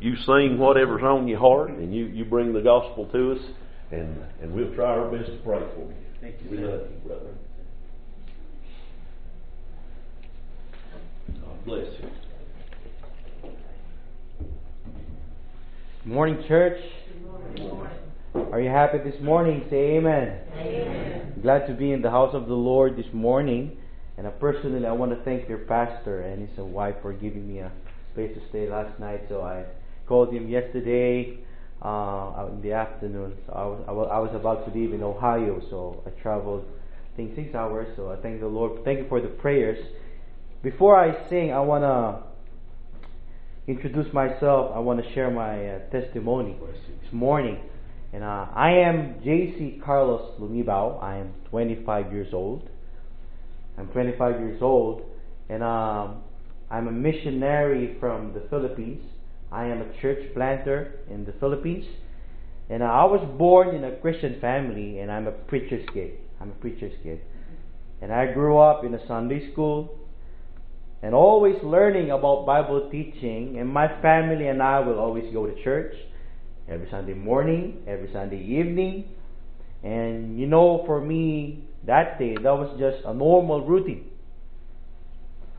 you sing whatever's on your heart, and you, you bring the gospel to us, and, and we'll try our best to pray for you. Thank you, We love you, brother. God bless you. Good morning, church. Are you happy this morning? Say amen. Amen. Glad to be in the house of the Lord this morning. And uh, personally, I want to thank your pastor and his wife for giving me a place to stay last night. So I called him yesterday uh, in the afternoon. So I was, I was I was about to leave in Ohio, so I traveled, I think six hours. So I thank the Lord. Thank you for the prayers. Before I sing, I want to introduce myself. I want to share my uh, testimony this morning. And uh, I am JC Carlos Lumibao. I am 25 years old. I'm 25 years old, and um, I'm a missionary from the Philippines. I am a church planter in the Philippines, and I was born in a Christian family, and I'm a preacher's kid. I'm a preacher's kid, and I grew up in a Sunday school, and always learning about Bible teaching. And my family and I will always go to church every Sunday morning, every Sunday evening. And you know, for me, that day, that was just a normal routine.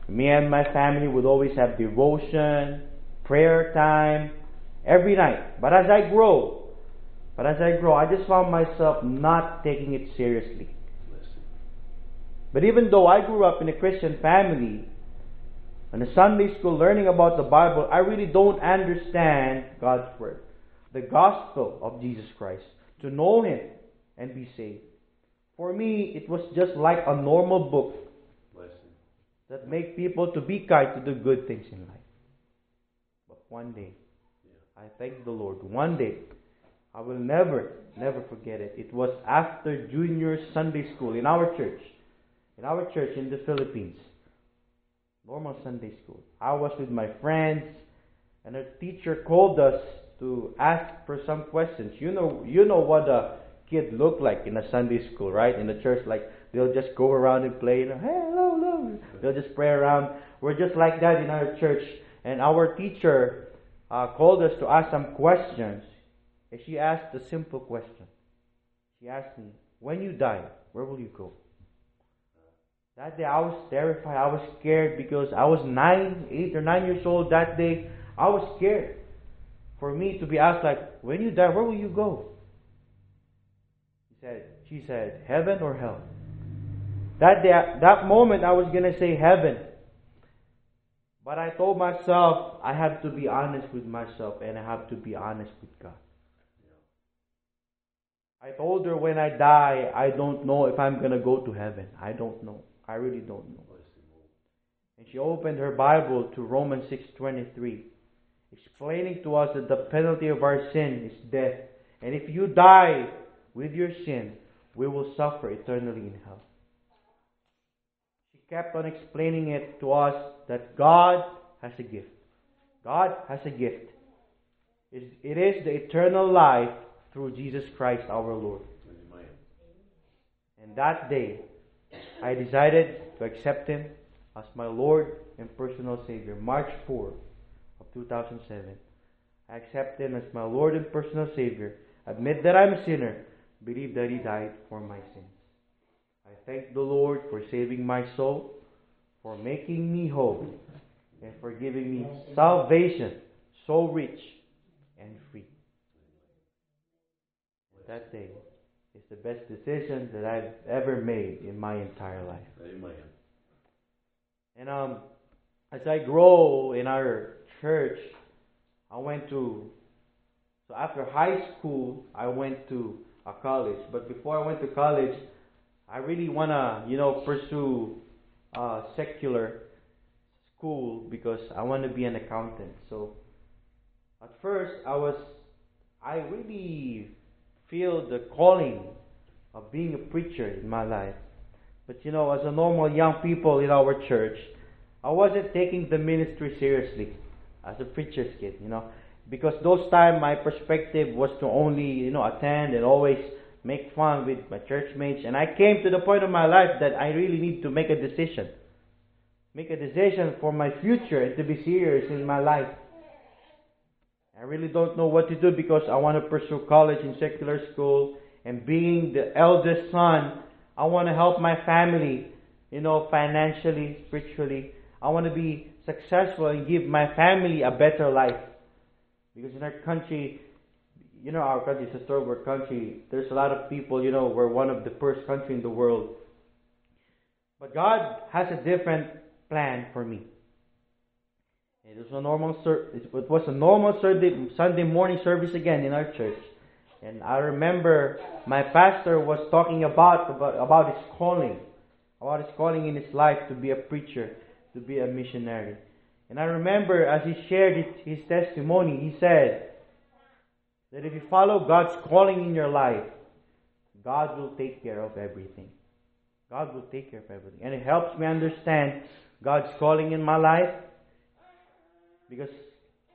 Me and my family would always have devotion, prayer time, every night. But as I grow, but as I grow, I just found myself not taking it seriously. But even though I grew up in a Christian family, in a Sunday school learning about the Bible, I really don't understand God's Word, the gospel of Jesus Christ, to know Him and be saved. For me, it was just like a normal book that make people to be kind to do good things in life. One day, I thank the Lord. One day, I will never, never forget it. It was after junior Sunday school in our church, in our church in the Philippines. Normal Sunday school. I was with my friends, and a teacher called us to ask for some questions. You know, you know what a kid look like in a Sunday school, right? In the church, like they'll just go around and play. You know, hey, hello, hello. They'll just pray around. We're just like that in our church. And our teacher uh, called us to ask some questions. And she asked a simple question. She asked me, "When you die, where will you go?" That day I was terrified. I was scared because I was nine, eight or nine years old that day. I was scared. For me to be asked like, when you die, where will you go? She said, she said, heaven or hell? That day, that moment I was gonna say heaven. But I told myself I have to be honest with myself and I have to be honest with God. I told her when I die, I don't know if I'm gonna go to heaven. I don't know. I really don't know. And she opened her Bible to Romans 6:23, explaining to us that the penalty of our sin is death. And if you die with your sin, we will suffer eternally in hell. She kept on explaining it to us that God has a gift. God has a gift. It is the eternal life through Jesus Christ our Lord. And that day, I decided to accept Him as my Lord and personal Savior. March 4 of 2007. I accept Him as my Lord and personal Savior. Admit that I'm a sinner. Believe that He died for my sins. I thank the Lord for saving my soul, for making me whole, and for giving me salvation so rich and free. That day is the best decision that I've ever made in my entire life. Amen. And um, as I grow in our church, I went to so after high school I went to a college. But before I went to college, I really wanna you know pursue uh, secular school because I want to be an accountant. So at first I was I really feel the calling of being a preacher in my life. But you know, as a normal young people in our church, I wasn't taking the ministry seriously as a preacher's kid, you know, because those time my perspective was to only, you know, attend and always make fun with my church mates. And I came to the point of my life that I really need to make a decision. Make a decision for my future and to be serious in my life. I really don't know what to do because I want to pursue college in secular school. And being the eldest son, I want to help my family, you know, financially, spiritually. I want to be successful and give my family a better life. Because in our country, you know, our country is a third country. There's a lot of people, you know, we're one of the first country in the world. But God has a different plan for me. It was a normal ser- it was a normal Sunday Sunday morning service again in our church. And I remember my pastor was talking about, about, about his calling, about his calling in his life to be a preacher, to be a missionary. And I remember as he shared his testimony, he said that if you follow God's calling in your life, God will take care of everything. God will take care of everything. And it helps me understand God's calling in my life because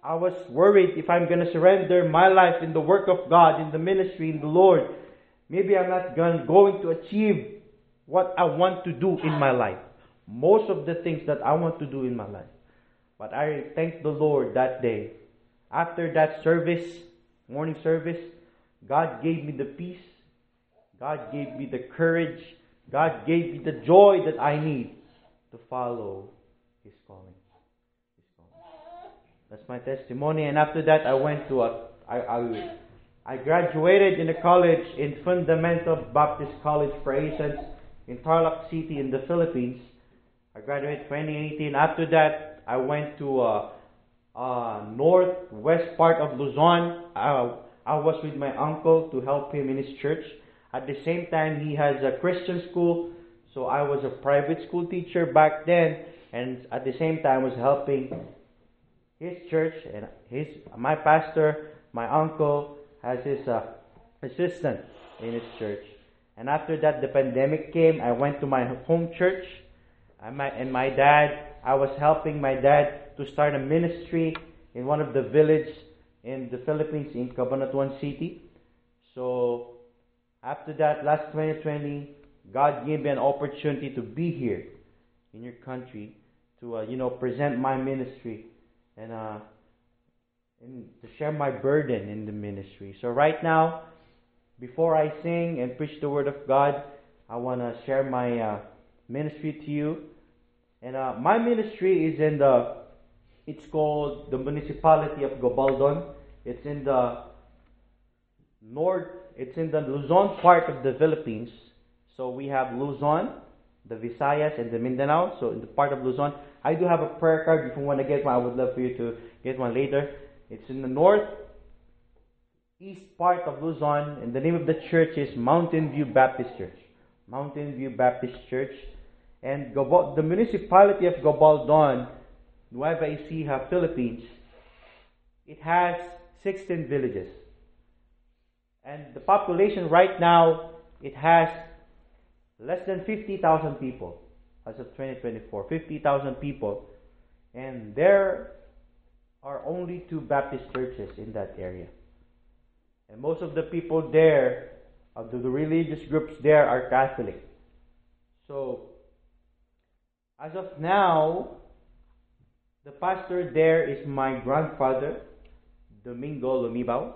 I was worried if I'm going to surrender my life in the work of God, in the ministry, in the Lord, maybe I'm not going to achieve what I want to do in my life. Most of the things that I want to do in my life. But I thank the Lord that day. After that service, morning service, God gave me the peace. God gave me the courage. God gave me the joy that I need to follow His calling. That's my testimony. And after that, I went to a, I, I, I graduated in a college in Fundamental Baptist College for Asians in Tarlac City in the Philippines. I graduated 2018. After that, I went to uh, uh, northwest part of Luzon. I, I was with my uncle to help him in his church. At the same time, he has a Christian school, so I was a private school teacher back then, and at the same time, was helping his church and his my pastor, my uncle has his uh, assistant in his church. And after that, the pandemic came. I went to my home church, and my and my dad. I was helping my dad to start a ministry in one of the village in the Philippines in Cabanatuan City. So after that, last 2020, God gave me an opportunity to be here in your country to uh, you know present my ministry and uh, and to share my burden in the ministry. So right now, before I sing and preach the word of God, I want to share my uh, ministry to you. And uh, my ministry is in the, it's called the municipality of Gabaldon. It's in the north, it's in the Luzon part of the Philippines. So we have Luzon, the Visayas, and the Mindanao. So in the part of Luzon, I do have a prayer card. If you want to get one, I would love for you to get one later. It's in the north east part of Luzon, and the name of the church is Mountain View Baptist Church. Mountain View Baptist Church. And the municipality of Gabaldon, Nueva Ecija, Philippines, it has 16 villages. And the population right now, it has less than 50,000 people as of 2024, 50,000 people, and there are only two Baptist churches in that area. And most of the people there, of the religious groups there, are Catholic. So, as of now, the pastor there is my grandfather, Domingo Lumibao.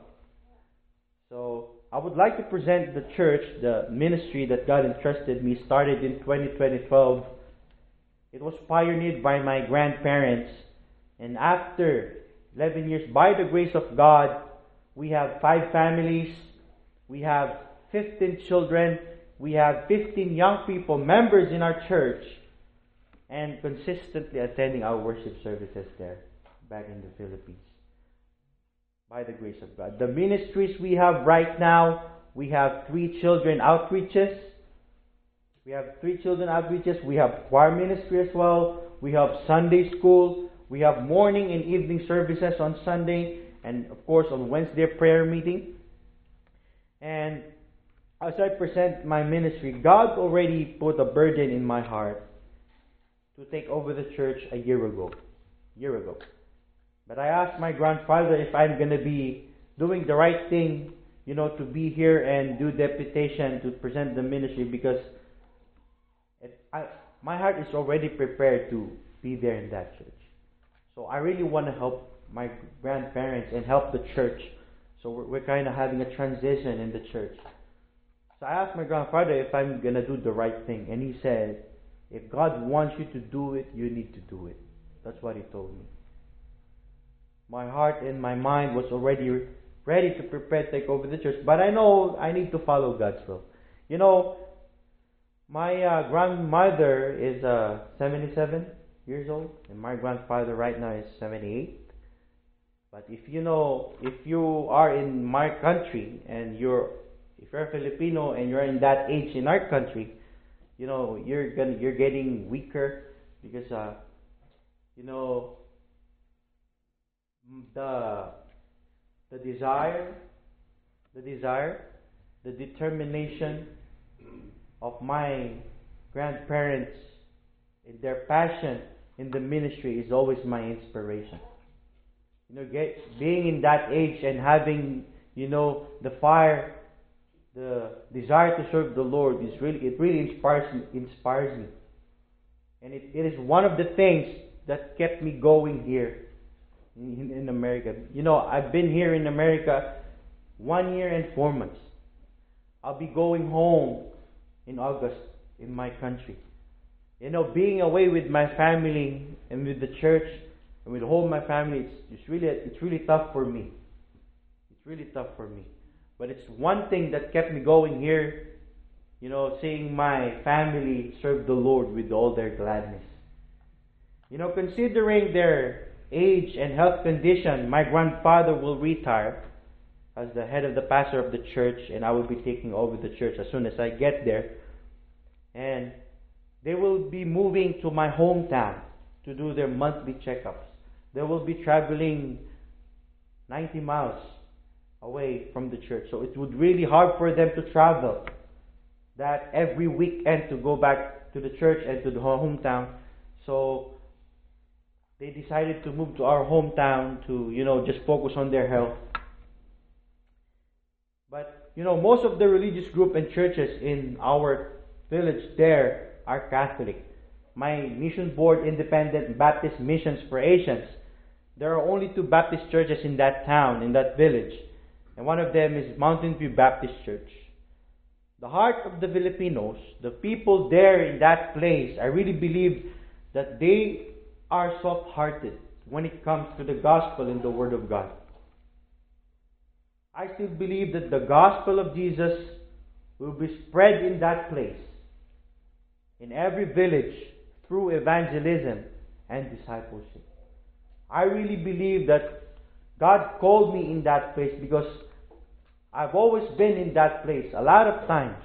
So, I would like to present the church, the ministry that God entrusted me, started in 2012 it was pioneered by my grandparents. And after 11 years, by the grace of God, we have five families, we have 15 children, we have 15 young people, members in our church, and consistently attending our worship services there, back in the Philippines. By the grace of God. The ministries we have right now, we have three children outreaches, we have three children outreaches. We have choir ministry as well. We have Sunday school. We have morning and evening services on Sunday. And of course on Wednesday prayer meeting. And as I present my ministry, God already put a burden in my heart to take over the church a year ago. Year ago. But I asked my grandfather if I'm going to be doing the right thing, you know, to be here and do deputation to present the ministry because I, my heart is already prepared to be there in that church. So I really want to help my grandparents and help the church. So we're, we're kind of having a transition in the church. So I asked my grandfather if I'm gonna do the right thing, and he said, "If God wants you to do it, you need to do it." That's what he told me. My heart and my mind was already ready to prepare to take over the church, but I know I need to follow God's will. You know, my uh, grandmother is uh, 77 years old, and my grandfather right now is 78. But if you know, if you are in my country and you're, if you're Filipino and you're in that age in our country, you know, you're gonna, you're getting weaker because, uh, you know, the, the desire, the desire, the determination of my grandparents in their passion in the ministry is always my inspiration. You know, get, being in that age and having, you know, the fire, the desire to serve the Lord is really, it really inspires me, inspires me. And it, it is one of the things that kept me going here in, in America. You know, I've been here in America one year and four months. I'll be going home in August in my country. You know, being away with my family and with the church and with all my family, it's, it's really it's really tough for me. It's really tough for me. But it's one thing that kept me going here. You know, seeing my family serve the Lord with all their gladness. You know, considering their age and health condition, my grandfather will retire as the head of the pastor of the church, and I will be taking over the church as soon as I get there. And they will be moving to my hometown to do their monthly checkups. They will be traveling 90 miles away from the church. So it would really hard for them to travel that every weekend to go back to the church and to the hometown. So they decided to move to our hometown to, you know, just focus on their health. But, you know, most of the religious group and churches in our village there are Catholic. My mission board, Independent Baptist Missions for Asians, there are only two Baptist churches in that town, in that village. And one of them is Mountain View Baptist Church. The heart of the Filipinos, the people there in that place, I really believe that they are soft hearted when it comes to the gospel and the Word of God. I still believe that the gospel of Jesus will be spread in that place, in every village, through evangelism and discipleship. I really believe that God called me in that place because I've always been in that place a lot of times.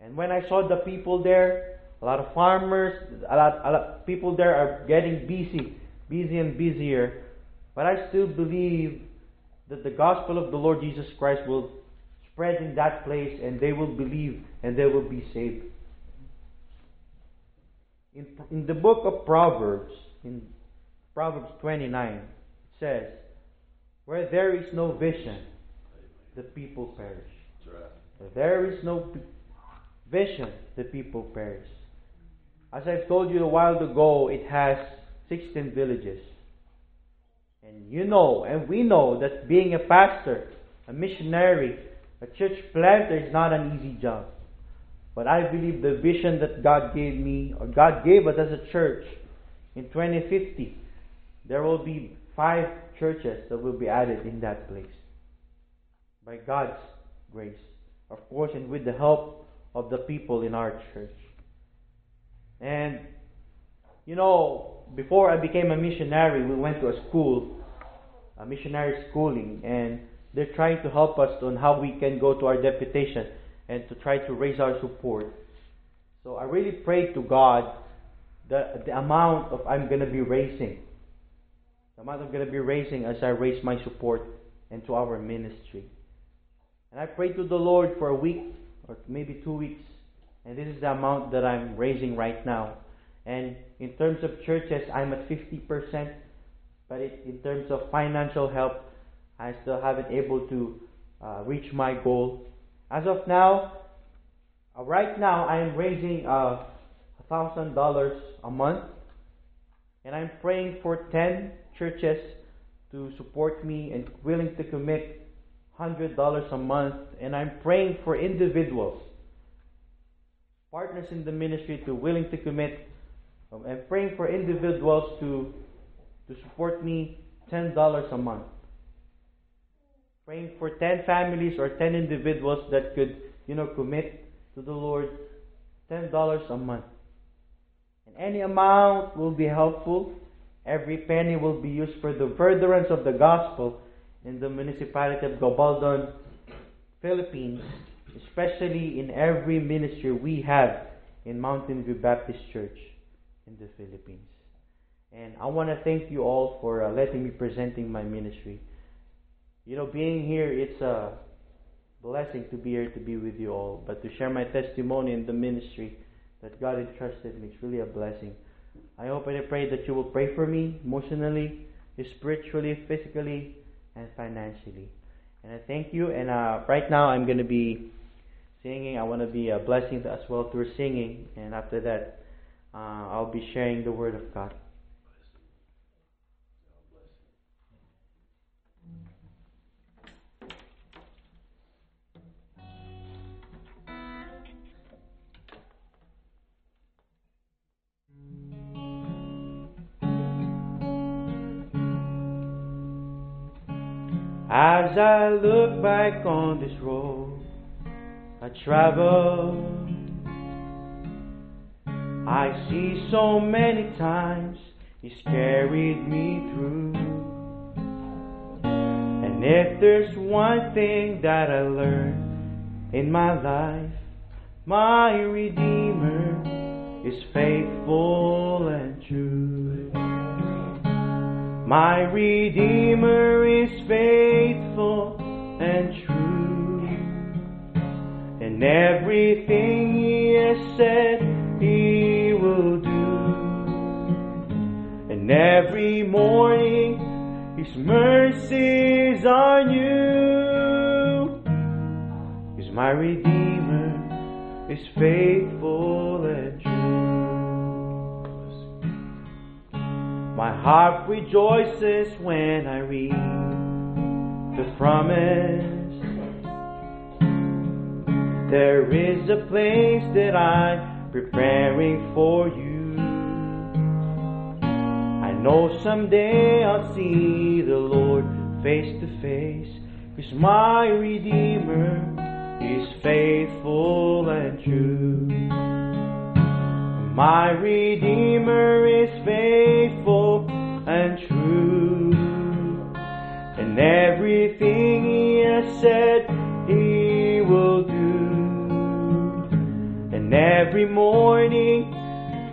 And when I saw the people there, a lot of farmers, a lot, a lot of people there are getting busy, busy and busier. But I still believe that the gospel of the Lord Jesus Christ will spread in that place and they will believe and they will be saved. In, in the book of Proverbs, in Proverbs 29, it says, Where there is no vision, the people perish. Where there is no vision, the people perish. As I've told you a while ago, it has 16 villages. And you know, and we know that being a pastor, a missionary, a church planter is not an easy job. But I believe the vision that God gave me, or God gave us as a church in 2050, there will be five churches that will be added in that place. By God's grace. Of course, and with the help of the people in our church. And, you know, before I became a missionary, we went to a school, a missionary schooling, and they're trying to help us on how we can go to our deputation and to try to raise our support. So I really pray to God the, the amount of I'm going to be raising. The amount I'm going to be raising as I raise my support into our ministry. And I pray to the Lord for a week or maybe two weeks. And this is the amount that I'm raising right now. And in terms of churches, I'm at 50%. But it, in terms of financial help, I still haven't able to uh, reach my goal. As of now, uh, right now, I am raising uh, $1,000 a month. And I'm praying for 10 churches to support me and willing to commit $100 a month. And I'm praying for individuals, partners in the ministry, to willing to commit. Um, I'm praying for individuals to, to support me $10 a month. Praying for 10 families or 10 individuals that could, you know, commit to the Lord $10 a month. And any amount will be helpful. Every penny will be used for the furtherance of the gospel in the municipality of Gabaldon, Philippines, especially in every ministry we have in Mountain View Baptist Church in the Philippines. And I want to thank you all for uh, letting me presenting my ministry. You know, being here, it's a blessing to be here to be with you all, but to share my testimony in the ministry that God entrusted me, it's really a blessing. I hope and I pray that you will pray for me emotionally, spiritually, physically, and financially. And I thank you. And uh, right now, I'm going to be singing. I want to be a blessing as well through singing. And after that, uh, I'll be sharing the Word of God. As I look back on this road I traveled, I see so many times He's carried me through. And if there's one thing that I learned in my life, my Redeemer is faithful and true. My Redeemer is faithful and true. And everything He has said, He will do. And every morning, His mercies are new. Because my Redeemer is faithful and My heart rejoices when I read the promise. There is a place that I'm preparing for you. I know someday I'll see the Lord face to face. Cause my Redeemer is faithful and true. My Redeemer is faithful and true. And everything He has said, He will do. And every morning,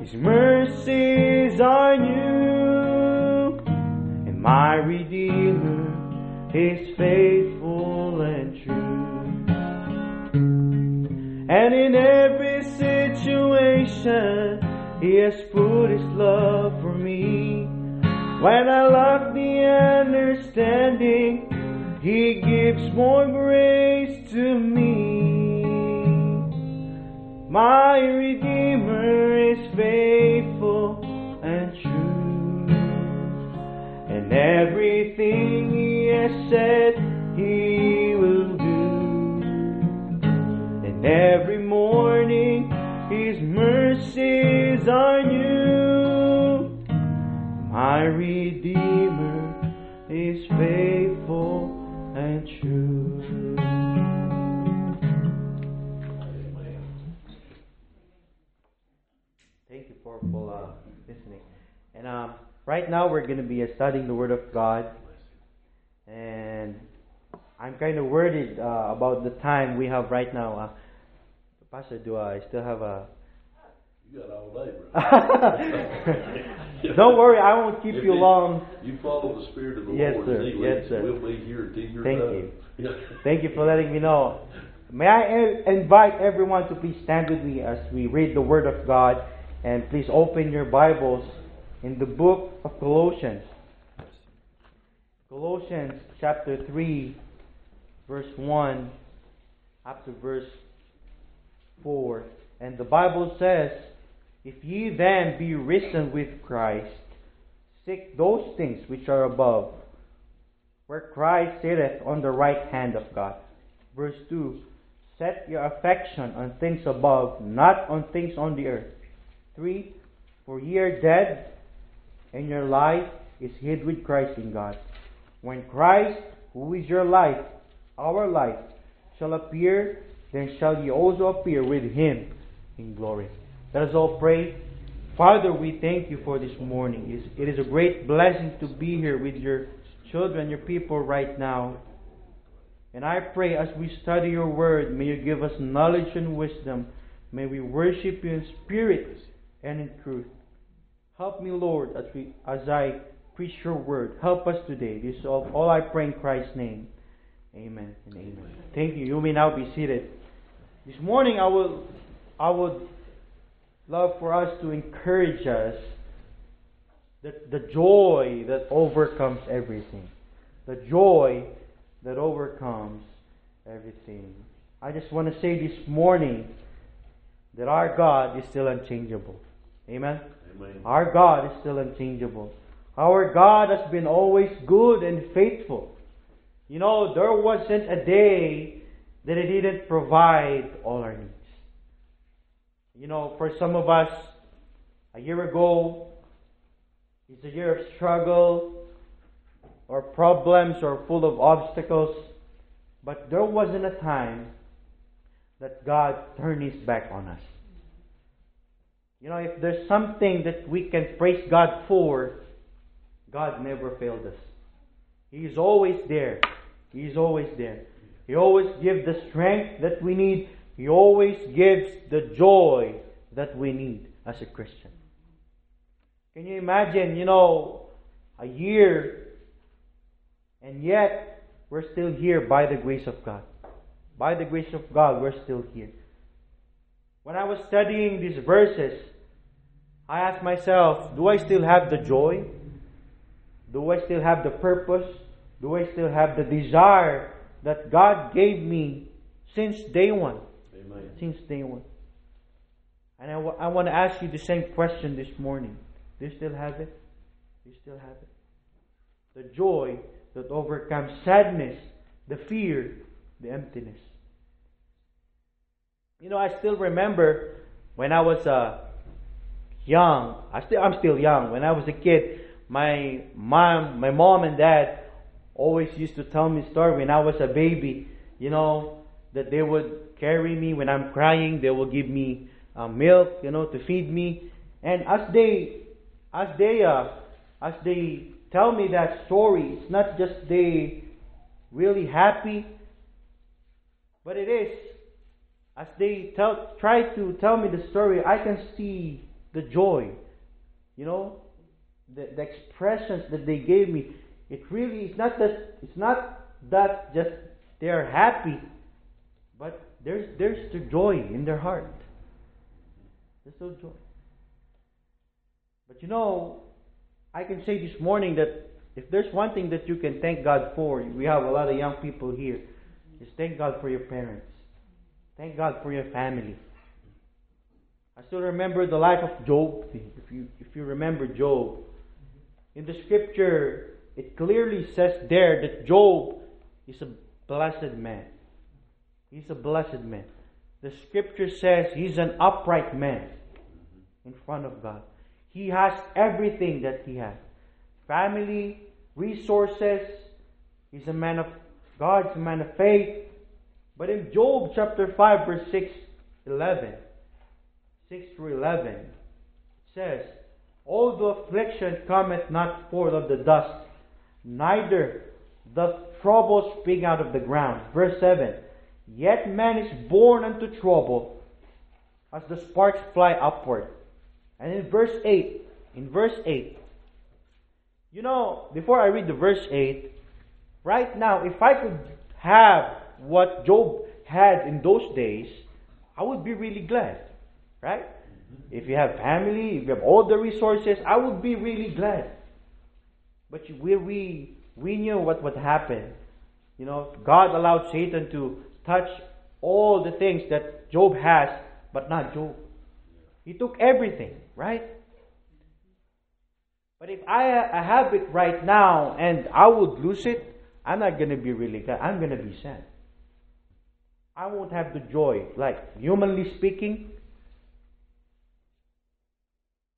His mercies are new. And my Redeemer is faithful and true. And in situation, He has put His love for me. When I lack the understanding, He gives more grace to me. My Redeemer is faithful and true. And everything He has said, He will do. And every mercies are new. My Redeemer is faithful and true. Thank you for, for uh, listening. And um, right now we're going to be uh, studying the Word of God. And I'm kind of worried uh, about the time we have right now. Uh, Pastor, do I still have a. You got all day, brother. Don't worry, I won't keep If you long. You follow the Spirit of the Yes, Lord. sir. and Yes, sir. We'll be here until you're Thank done. you. Thank you for letting me know. May I invite everyone to please stand with me as we read the Word of God and please open your Bibles in the book of Colossians. Colossians chapter 3, verse 1 up to verse 4. And the Bible says, If ye then be risen with Christ, seek those things which are above, where Christ sitteth on the right hand of God. Verse 2 Set your affection on things above, not on things on the earth. 3 For ye are dead, and your life is hid with Christ in God. When Christ, who is your life, our life, shall appear, then shall ye also appear with him in glory. Let us all pray. Father, we thank you for this morning. It is a great blessing to be here with your children, your people right now. And I pray as we study your word, may you give us knowledge and wisdom. May we worship you in spirit and in truth. Help me, Lord, as we as I preach your word. Help us today. This is all, all I pray in Christ's name. Amen and amen. amen. Thank you. You may now be seated. This morning I will I would love for us to encourage us that the joy that overcomes everything. The joy that overcomes everything. I just want to say this morning that our God is still unchangeable. Amen? Amen. Our God is still unchangeable. Our God has been always good and faithful. You know, there wasn't a day that He didn't provide all our needs. You know, for some of us, a year ago, it's a year of struggle or problems or full of obstacles. But there wasn't a time that God turned His back on us. You know, if there's something that we can praise God for, God never failed us. He's always there. He's always there. He always gives the strength that we need. He always gives the joy that we need as a Christian. Can you imagine, you know, a year and yet we're still here by the grace of God. By the grace of God, we're still here. When I was studying these verses, I asked myself, do I still have the joy? Do I still have the purpose? Do I still have the desire that God gave me since day one? Amen. Since day one. And I, w- I want to ask you the same question this morning. Do you still have it? Do you still have it? The joy that overcomes sadness, the fear, the emptiness. You know, I still remember when I was uh, young. I still, I'm still young. When I was a kid, my mom, my mom and dad always used to tell me story when I was a baby. You know that they would carry me when I'm crying. They will give me uh, milk, you know, to feed me. And as they, as they, uh, as they tell me that story, it's not just they really happy, but it is as they tell, try to tell me the story, I can see the joy, you know, the, the expressions that they gave me. It really is not that it's not that just they are happy, but there's there's the joy in their heart. There's no joy. But you know, I can say this morning that if there's one thing that you can thank God for, we have a lot of young people here, is thank God for your parents. Thank God for your family. I still remember the life of Job. If you if you remember Job, in the scripture it clearly says there that Job is a blessed man. He's a blessed man. The scripture says he's an upright man in front of God. He has everything that he has family, resources. He's a man of God, he's a man of faith. But in Job chapter 5, verse 6, 11, 6 through 11, it says, All the affliction cometh not forth of the dust, neither doth trouble spring out of the ground. Verse 7, Yet man is born unto trouble as the sparks fly upward. And in verse 8, in verse 8, you know, before I read the verse 8, right now, if I could have what Job had in those days, I would be really glad. Right? If you have family, if you have all the resources, I would be really glad. But we, we, we knew what would happen. You know, God allowed Satan to touch all the things that Job has, but not Job. He took everything, right? But if I, I have it right now and I would lose it, I'm not going to be really glad. I'm going to be sad. I won't have the joy, like humanly speaking.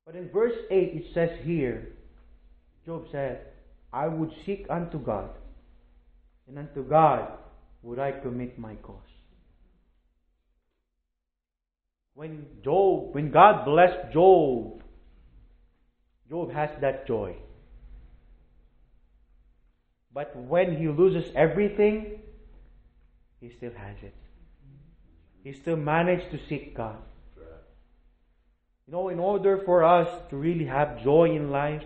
But in verse 8, it says here, Job said, I would seek unto God, and unto God would I commit my cause. When Job, when God blessed Job, Job has that joy. But when he loses everything, he still has it. He still managed to seek God. You know, in order for us to really have joy in life,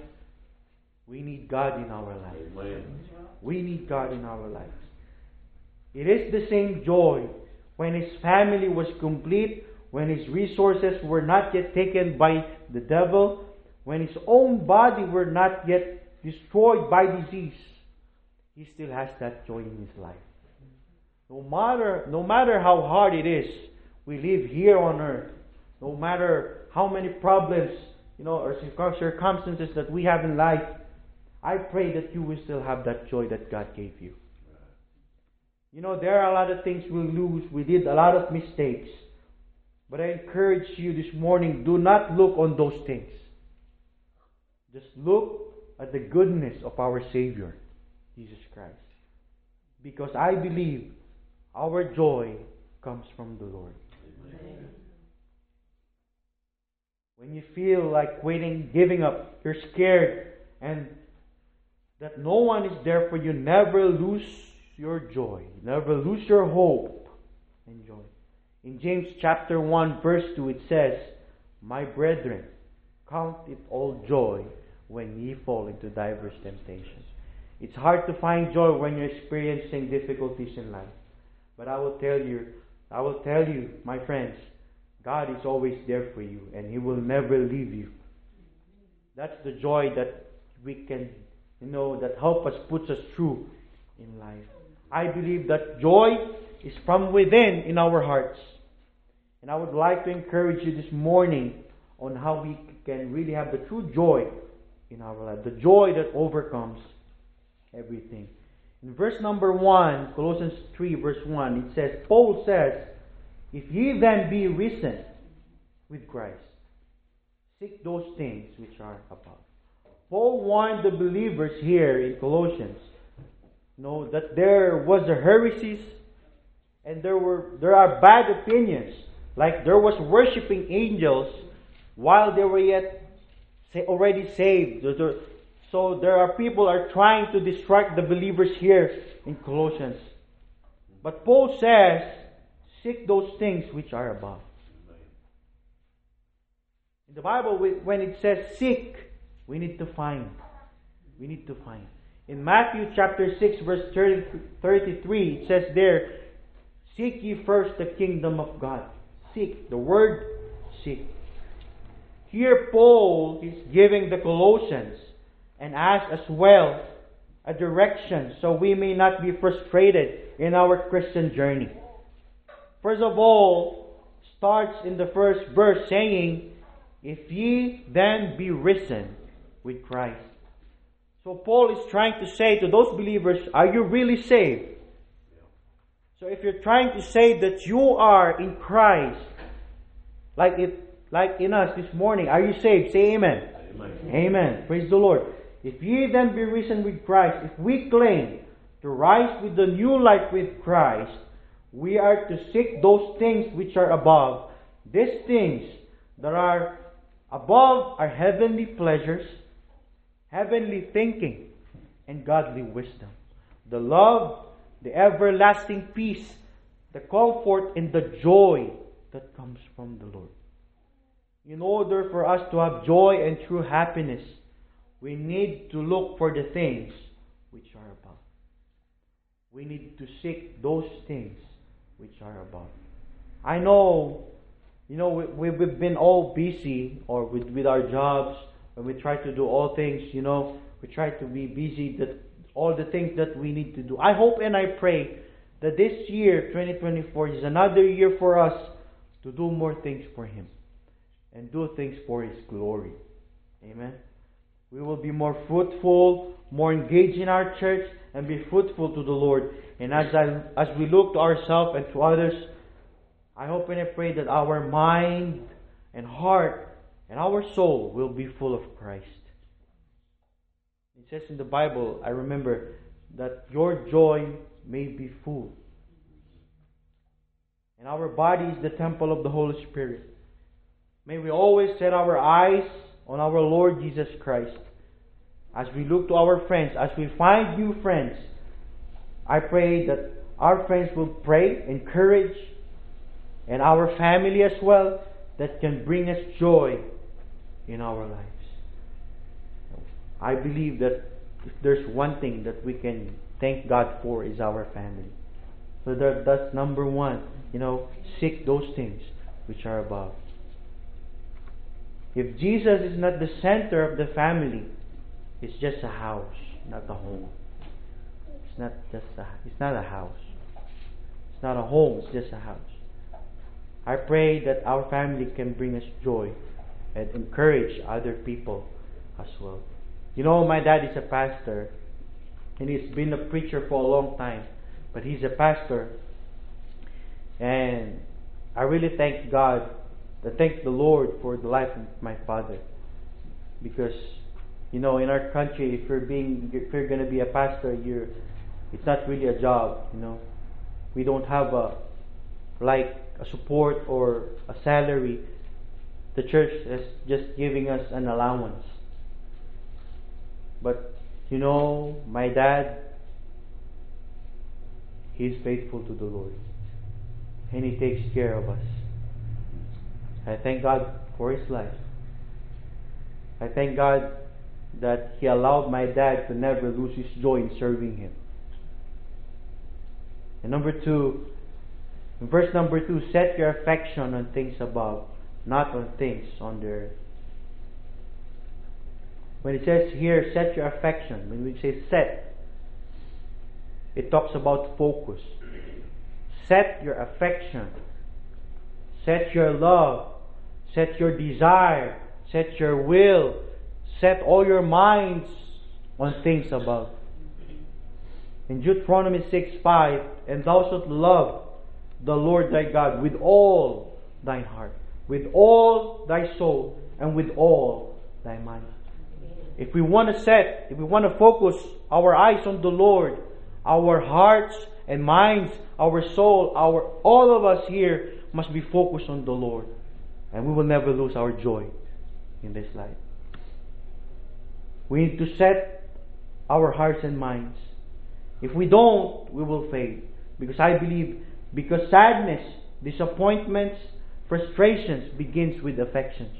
we need God in our life. Amen. We need God in our lives. It is the same joy when his family was complete, when his resources were not yet taken by the devil, when his own body were not yet destroyed by disease. He still has that joy in his life. No matter, no matter how hard it is, we live here on earth. No matter how many problems, you know, or circumstances that we have in life, I pray that you will still have that joy that God gave you. You know, there are a lot of things we lose. We did a lot of mistakes. But I encourage you this morning do not look on those things. Just look at the goodness of our Savior, Jesus Christ. Because I believe our joy comes from the Lord. Amen. When you feel like quitting, giving up, you're scared, and that no one is there for you, never lose your joy. Never lose your hope and joy. In James chapter 1, verse 2, it says, My brethren, count it all joy when ye fall into diverse temptations. It's hard to find joy when you're experiencing difficulties in life. But I will tell you, I will tell you, my friends, God is always there for you and He will never leave you. That's the joy that we can, you know, that help us, puts us through in life. I believe that joy is from within in our hearts. And I would like to encourage you this morning on how we can really have the true joy in our life. The joy that overcomes everything. In verse number 1, Colossians 3, verse 1, it says, Paul says, If ye then be risen with Christ, seek those things which are above. Paul warned the believers here in Colossians know that there was a heresies and there were there are bad opinions. Like there was worshiping angels while they were yet already saved. So there are people are trying to distract the believers here in Colossians. But Paul says seek those things which are above. In the Bible when it says seek we need to find. We need to find in Matthew chapter 6 verse 30, 33, it says there, Seek ye first the kingdom of God. Seek. The word seek. Here Paul is giving the Colossians and us as well a direction so we may not be frustrated in our Christian journey. First of all, starts in the first verse saying, If ye then be risen with Christ. So Paul is trying to say to those believers, are you really saved? So if you're trying to say that you are in Christ, like it, like in us this morning, are you saved? Say amen. Amen. Amen. Praise the Lord. If ye then be risen with Christ, if we claim to rise with the new life with Christ, we are to seek those things which are above. These things that are above are heavenly pleasures heavenly thinking, and godly wisdom. The love, the everlasting peace, the comfort, and the joy that comes from the Lord. In order for us to have joy and true happiness, we need to look for the things which are above. We need to seek those things which are above. I know, you know, we, we've been all busy or with, with our jobs when we try to do all things, you know, we try to be busy that all the things that we need to do. I hope and I pray that this year, 2024, is another year for us to do more things for Him and do things for His glory. Amen. we will be more fruitful, more engaged in our church, and be fruitful to the Lord. And as I, as we look to ourselves and to others, I hope and I pray that our mind and heart and our soul will be full of Christ. It says in the Bible, I remember, that your joy may be full. And our body is the temple of the Holy Spirit. May we always set our eyes on our Lord Jesus Christ. As we look to our friends, as we find new friends, I pray that our friends will pray, encourage, and our family as well, that can bring us joy in our lives. I believe that if there's one thing that we can thank God for is our family. So that, that's number one. You know, seek those things which are above. If Jesus is not the center of the family, it's just a house, not a home. It's not just a, it's not a house. It's not a home, it's just a house. I pray that our family can bring us joy and encourage other people as well. You know, my dad is a pastor, and he's been a preacher for a long time, but he's a pastor. And I really thank God, I thank the Lord for the life of my father. Because, you know, in our country, if you're being, if you're going to be a pastor, you're, it's not really a job, you know. We don't have a, like, a support or a salary. The church is just giving us an allowance. But you know, my dad, he's faithful to the Lord. And he takes care of us. I thank God for his life. I thank God that he allowed my dad to never lose his joy in serving him. And number two, in verse number two, set your affection on things above, not on things on the earth. When it says here, set your affection, when we say set, it talks about focus. Set your affection, set your love, set your desire, set your will, set all your minds on things above. In Deuteronomy 6 5, and thou shalt love the Lord thy God with all thine heart, with all thy soul, and with all thy mind. If we want to set, if we want to focus our eyes on the Lord, our hearts and minds, our soul, our all of us here must be focused on the Lord. And we will never lose our joy in this life. We need to set our hearts and minds. If we don't, we will fail. Because I believe because sadness, disappointments, frustrations begins with affections.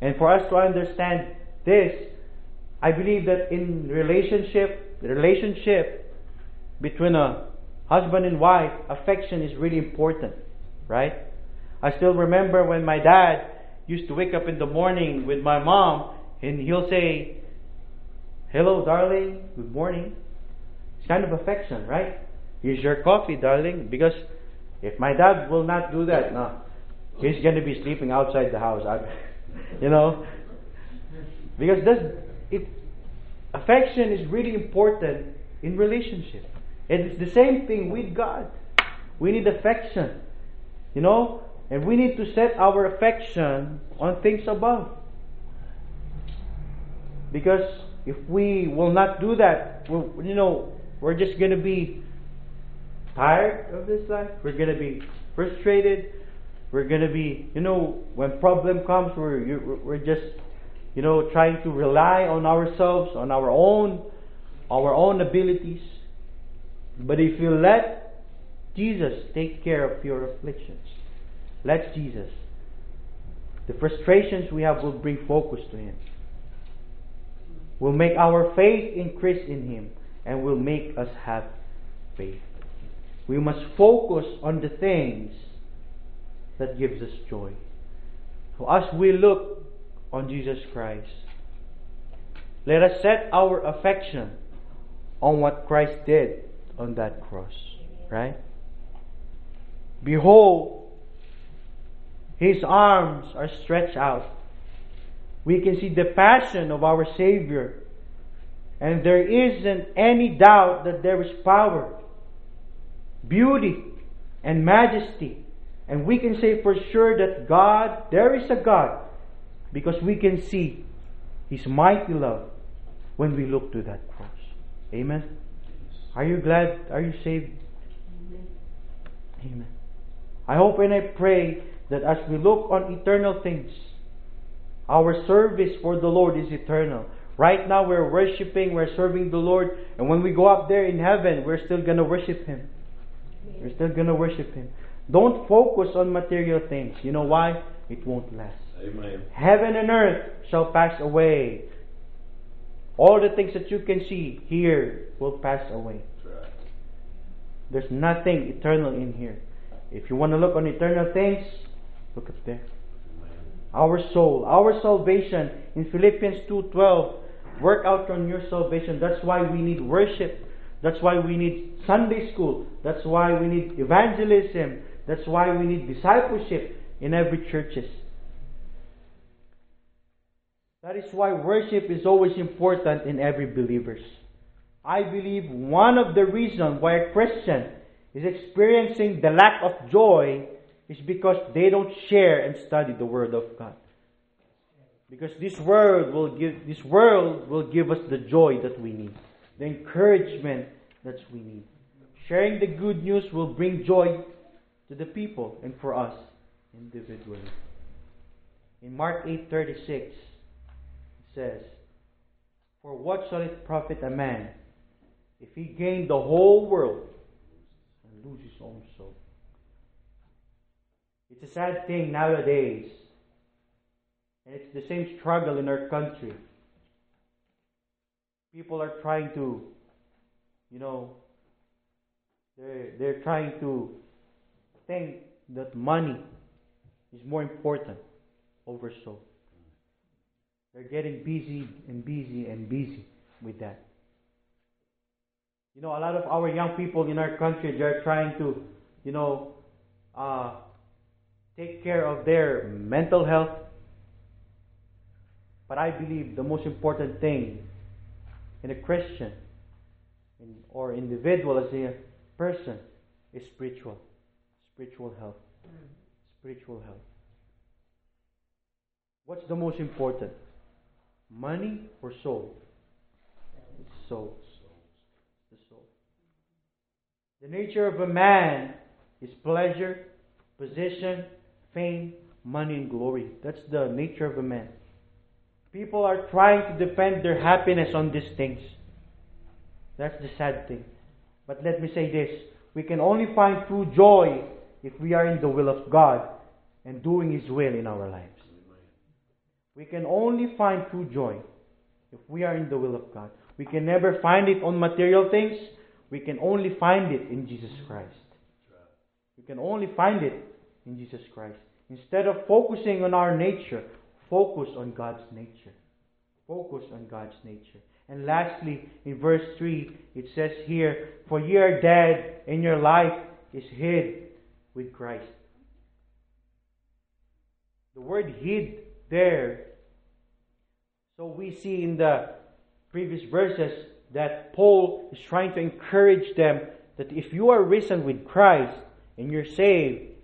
And for us to understand this, I believe that in relationship, the relationship between a husband and wife, affection is really important, right? I still remember when my dad used to wake up in the morning with my mom and he'll say, Hello, darling, good morning. It's kind of affection, right? Here's your coffee, darling. Because if my dad will not do that, no, he's going to be sleeping outside the house. I, you know, because this, it, affection is really important in relationship. It's the same thing with God. We need affection, you know, and we need to set our affection on things above. Because if we will not do that, you know, we're just going to be tired of this life. We're going to be frustrated. We're going to be, you know, when problem comes, we're, we're just, you know, trying to rely on ourselves, on our own, our own abilities. But if you let Jesus take care of your afflictions, let Jesus, the frustrations we have will bring focus to Him. Will make our faith increase in Him and will make us have faith. We must focus on the things that gives us joy. So as we look on Jesus Christ, let us set our affection on what Christ did on that cross. Right? Behold, his arms are stretched out. we can see the passion of our Savior. And there isn't any doubt that there is power, beauty, and majesty. And we can say for sure that God, there is a God, because we can see His mighty love when we look to that cross. Amen. Are you glad? Are you saved? Amen. I hope and I pray that as we look on eternal things, our service for the Lord is eternal. Right now we're worshiping, we're serving the Lord, and when we go up there in heaven, we're still gonna worship Him. We're still gonna worship Him. Don't focus on material things. You know why? It won't last. Amen. Heaven and earth shall pass away. All the things that you can see here will pass away. Right. There's nothing eternal in here. If you want to look on eternal things, look up there. Amen. Our soul, our salvation in Philippians 2:12, work out on your salvation. That's why we need worship. That's why we need Sunday school. That's why we need evangelism. That's why we need discipleship in every churches. That is why worship is always important in every believers. I believe one of the reasons why a Christian is experiencing the lack of joy is because they don't share and study the Word of God. Because this world will give this world will give us the joy that we need, the encouragement that we need. Sharing the good news will bring joy to the people and for us individually. In Mark 8:36 it says, "For what shall it profit a man if he gain the whole world and lose his own soul?" It's a sad thing nowadays. And it's the same struggle in our country. People are trying to, you know, they're, they're trying to think that money is more important over soul. They're getting busy and busy and busy with that. You know, a lot of our young people in our country, they're trying to, you know, uh, take care of their mental health. But I believe the most important thing in a Christian in, or individual as a person is spiritual. Spiritual health. Spiritual health. What's the most important? Money or soul? It's soul. The soul. The nature of a man is pleasure, position, fame, money, and glory. That's the nature of a man. People are trying to depend their happiness on these things. That's the sad thing. But let me say this we can only find true joy if we are in the will of God and doing His will in our lives. We can only find true joy if we are in the will of God. We can never find it on material things. We can only find it in Jesus Christ. We can only find it in Jesus Christ. Instead of focusing on our nature, focus on God's nature. Focus on God's nature. And lastly, in verse 3, it says here, For ye are dead, and your life is hid with Christ. The word hid there, so we see in the previous verses that Paul is trying to encourage them that if you are risen with Christ and you're saved,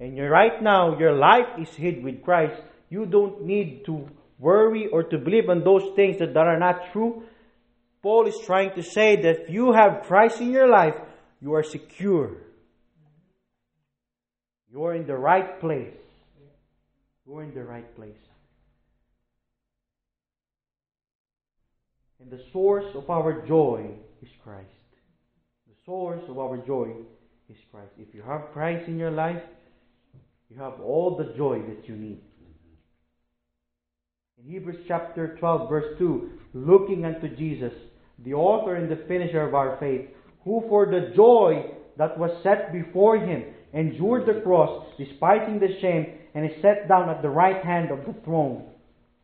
and you're right now your life is hid with Christ, you don't need to worry or to believe on those things that that are not true. Paul is trying to say that if you have Christ in your life, you are secure. You are in the right place. You are in the right place. And the source of our joy is Christ. The source of our joy is Christ. If you have Christ in your life, you have all the joy that you need. In Hebrews chapter 12, verse 2, looking unto Jesus, the author and the finisher of our faith, who for the joy that was set before him endured the cross, despising the shame, and is set down at the right hand of the throne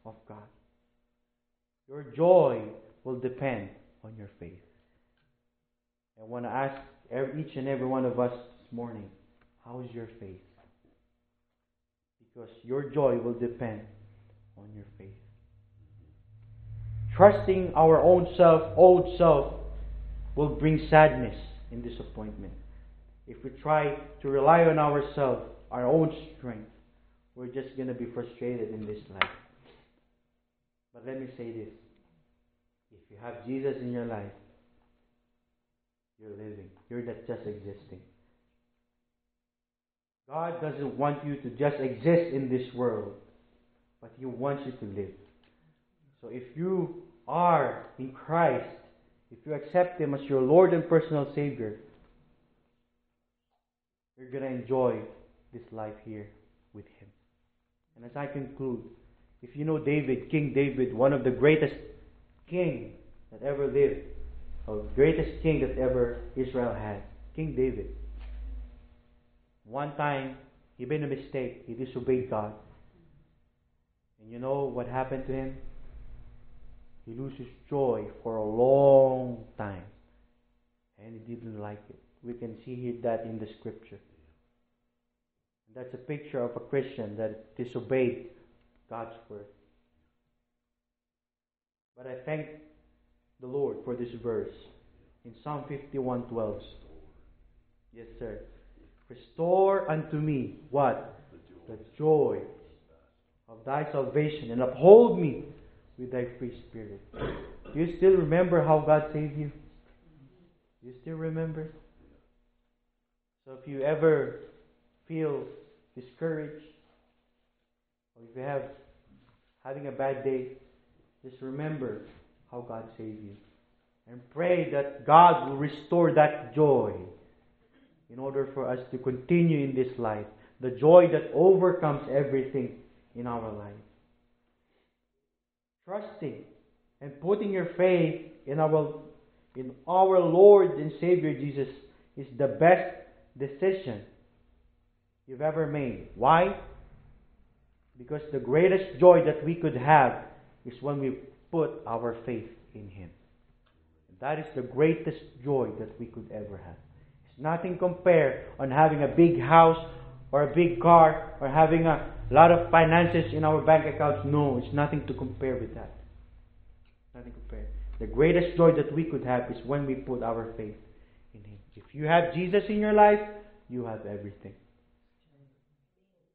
of God. Your joy will depend on your faith. I want to ask each and every one of us this morning, how is your faith? Because your joy will depend on your faith. trusting our own self, old self, will bring sadness and disappointment. If we try to rely on ourselves, our own strength, we're just going to be frustrated in this life. But let me say this if you have Jesus in your life, you're living. You're not just existing. God doesn't want you to just exist in this world, but He wants you to live. So if you are in Christ, if you accept Him as your Lord and personal Savior, you're going to enjoy this life here with Him. And as I conclude, if you know David, King David, one of the greatest king that ever lived, or greatest king that ever Israel had, King David. One time, he made a mistake. He disobeyed God. And you know what happened to him? He loses joy for a long time. And he didn't like it. We can see that in the scripture. That's a picture of a Christian that disobeyed God's word. But I thank the Lord for this verse in Psalm 51:12. Yes, sir. Restore unto me what? The joy of thy salvation and uphold me with thy free spirit. Do you still remember how God saved you? Do you still remember? So if you ever feel discouraged or if you have having a bad day, just remember how God saved you. And pray that God will restore that joy in order for us to continue in this life. The joy that overcomes everything in our life. Trusting and putting your faith in our in our Lord and Savior Jesus is the best decision you've ever made. Why? Because the greatest joy that we could have is when we put our faith in Him. That is the greatest joy that we could ever have. It's nothing compared on having a big house or a big car or having a lot of finances in our bank accounts. No, it's nothing to compare with that. Nothing compared. The greatest joy that we could have is when we put our faith in Him. If you have Jesus in your life, you have everything.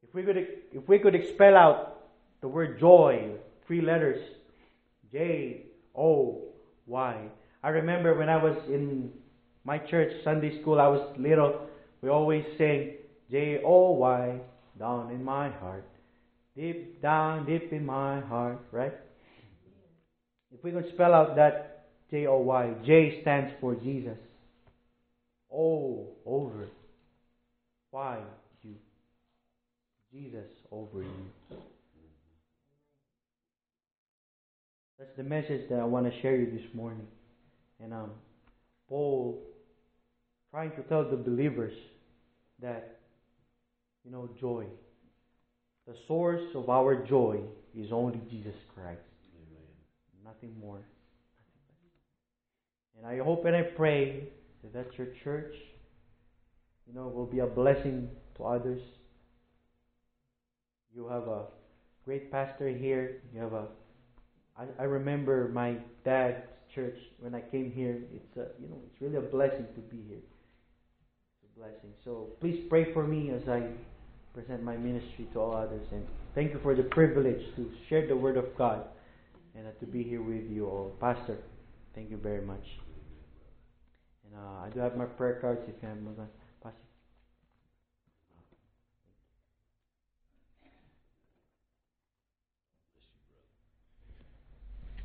If we could, if we could expel out the word joy, three letters, J O Y. I remember when I was in my church Sunday school, I was little. We always sing J O Y down in my heart, deep down, deep in my heart, right? If we could spell out that J O Y, J stands for Jesus. O over. Y you. Jesus over you. That's the message that I want to share you this morning. And um, Paul trying to tell the believers that, you know, joy. The source of our joy is only Jesus Christ. Amen. Nothing more. And I hope and I pray that, that your church, you know, will be a blessing to others. You have a great pastor here. You have a I, I remember my dad's church when I came here. It's a, you know it's really a blessing to be here. It's a blessing. So please pray for me as I present my ministry to all others, and thank you for the privilege to share the word of God and uh, to be here with you all, Pastor. Thank you very much. And uh, I do have my prayer cards if you have them. Pastor.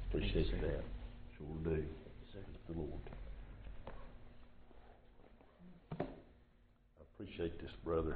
Appreciate that. Sure do. Thank the Lord. I appreciate this, brother.